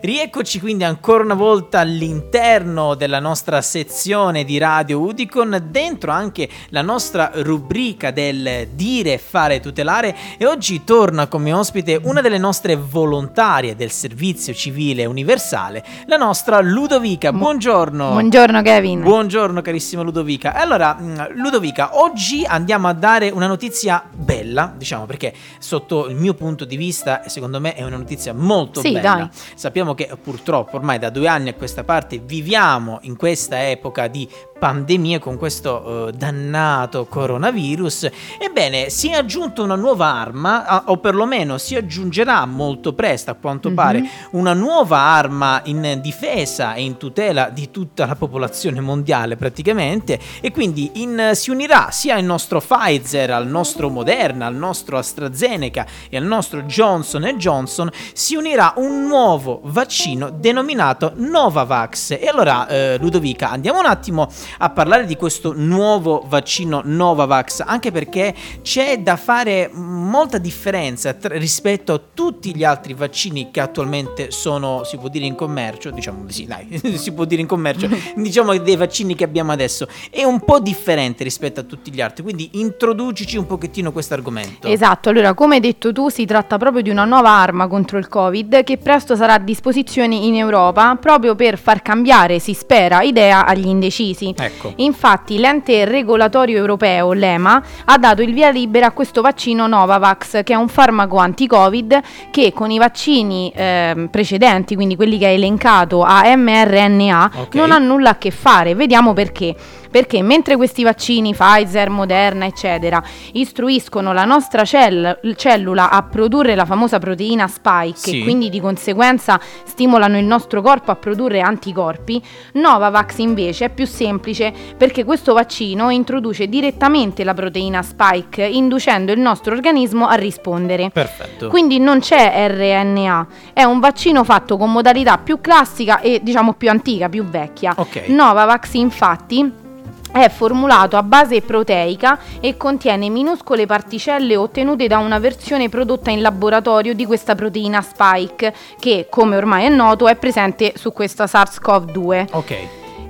Rieccoci quindi ancora una volta all'interno della nostra sezione di Radio Udicon, dentro anche la nostra rubrica del dire, fare, tutelare e oggi torna come ospite una delle nostre volontarie del servizio civile universale, la nostra Ludovica. Buongiorno. Buongiorno Kevin. Buongiorno carissima Ludovica. Allora, mm, Ludovica, oggi andiamo a dare una notizia bella, diciamo perché sotto il mio punto di vista, secondo me è una notizia molto sì, bella. Dai. Sappiamo che purtroppo ormai da due anni a questa parte viviamo in questa epoca di pandemia con questo uh, dannato coronavirus. Ebbene, si è aggiunta una nuova arma, o perlomeno si aggiungerà molto presto, a quanto mm-hmm. pare, una nuova arma in difesa e in tutela di tutta la popolazione mondiale praticamente. E quindi in, si unirà sia il nostro Pfizer al nostro Moderna, al nostro AstraZeneca e al nostro Johnson Johnson, si unirà un nuovo vaccino denominato Novavax. E allora, eh, Ludovica, andiamo un attimo a parlare di questo nuovo vaccino Novavax, anche perché c'è da fare molta differenza tra, rispetto a tutti gli altri vaccini che attualmente sono, si può dire in commercio, diciamo di sì, dai, si può dire in commercio, diciamo dei vaccini che abbiamo adesso, è un po' differente rispetto a tutti gli altri, quindi introducici un pochettino questo argomento. Esatto, allora come hai detto tu si tratta proprio di una nuova arma contro il Covid che presto sarà a disposizione in Europa proprio per far cambiare, si spera, idea agli indecisi. Ecco. Infatti l'ente regolatorio europeo, l'EMA, ha dato il via libera a questo vaccino Novavax, che è un farmaco anti-Covid che con i vaccini eh, precedenti, quindi quelli che hai elencato a mRNA, okay. non ha nulla a che fare. Vediamo perché. Perché mentre questi vaccini, Pfizer, Moderna, eccetera, istruiscono la nostra cell- cellula a produrre la famosa proteina spike sì. e quindi di conseguenza stimolano il nostro corpo a produrre anticorpi, Novavax invece è più semplice perché questo vaccino introduce direttamente la proteina spike inducendo il nostro organismo a rispondere. Perfetto. Quindi non c'è RNA, è un vaccino fatto con modalità più classica e diciamo più antica, più vecchia. Okay. Novavax infatti è formulato a base proteica e contiene minuscole particelle ottenute da una versione prodotta in laboratorio di questa proteina spike che, come ormai è noto, è presente su questa SARS-CoV-2. Ok.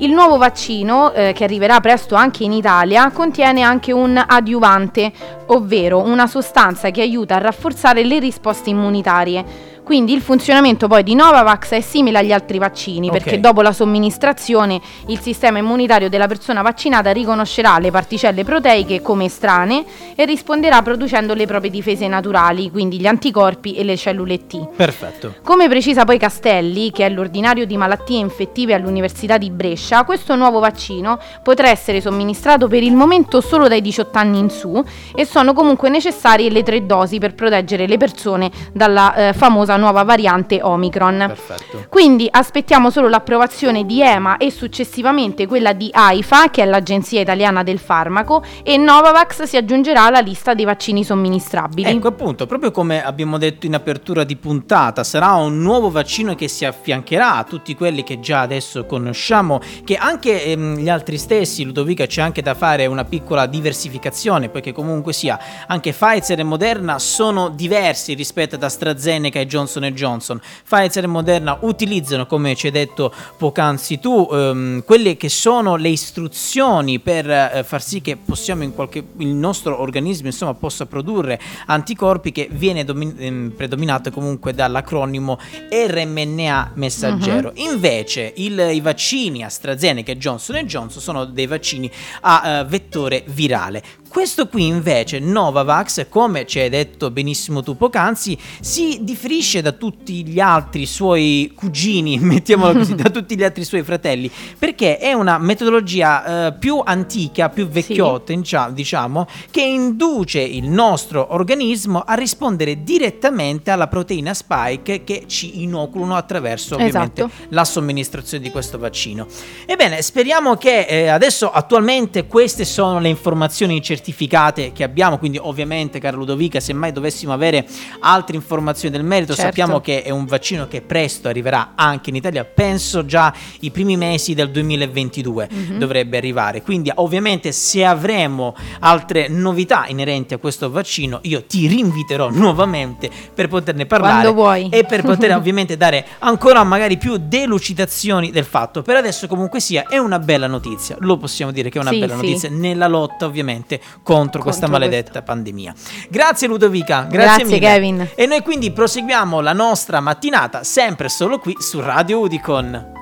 Il nuovo vaccino, eh, che arriverà presto anche in Italia, contiene anche un adiuvante, ovvero una sostanza che aiuta a rafforzare le risposte immunitarie. Quindi il funzionamento poi di Novavax è simile agli altri vaccini okay. perché dopo la somministrazione il sistema immunitario della persona vaccinata riconoscerà le particelle proteiche come estranee e risponderà producendo le proprie difese naturali, quindi gli anticorpi e le cellule T. Perfetto. Come precisa poi Castelli, che è l'ordinario di malattie infettive all'Università di Brescia, questo nuovo vaccino potrà essere somministrato per il momento solo dai 18 anni in su e sono comunque necessarie le tre dosi per proteggere le persone dalla eh, famosa nuova variante Omicron. Perfetto. Quindi aspettiamo solo l'approvazione di EMA e successivamente quella di AIFA, che è l'Agenzia Italiana del Farmaco, e Novavax si aggiungerà alla lista dei vaccini somministrabili. Ecco appunto, proprio come abbiamo detto in apertura di puntata, sarà un nuovo vaccino che si affiancherà a tutti quelli che già adesso conosciamo, che anche ehm, gli altri stessi, Ludovica, c'è anche da fare una piccola diversificazione, perché comunque sia, anche Pfizer e Moderna sono diversi rispetto ad AstraZeneca e Johnson Johnson Johnson. Pfizer e Moderna utilizzano, come ci hai detto poc'anzi tu, ehm, quelle che sono le istruzioni per eh, far sì che possiamo in qualche, il nostro organismo insomma, possa produrre anticorpi che viene domin- ehm, predominato comunque dall'acronimo RMNA messaggero. Uh-huh. Invece il, i vaccini AstraZeneca e Johnson Johnson sono dei vaccini a uh, vettore virale. Questo qui invece, Novavax, come ci hai detto benissimo tu poc'anzi, si differisce da tutti gli altri suoi cugini, mettiamolo così, da tutti gli altri suoi fratelli, perché è una metodologia eh, più antica, più vecchiotta, sì. diciamo, che induce il nostro organismo a rispondere direttamente alla proteina spike che ci inoculano attraverso ovviamente esatto. la somministrazione di questo vaccino. Ebbene, speriamo che eh, adesso attualmente queste sono le informazioni certificate certificate che abbiamo, quindi ovviamente cara Ludovica, se mai dovessimo avere altre informazioni del merito, Certo. sappiamo che è un vaccino che presto arriverà anche in Italia, penso già i primi mesi del 2022 Mhm. dovrebbe arrivare. Quindi ovviamente se avremo altre novità inerenti a questo vaccino, io ti rinviterò nuovamente per poterne parlare vuoi. e per poter ovviamente dare ancora magari più delucidazioni del fatto. Per adesso comunque sia è una bella notizia, lo possiamo dire che è una Sì, bella sì. notizia nella lotta ovviamente contro, questa Contro maledetta pandemia. Grazie Ludovica, grazie, Grazie, mille. Kevin. E noi quindi proseguiamo la nostra mattinata sempre solo qui su Radio Udicon.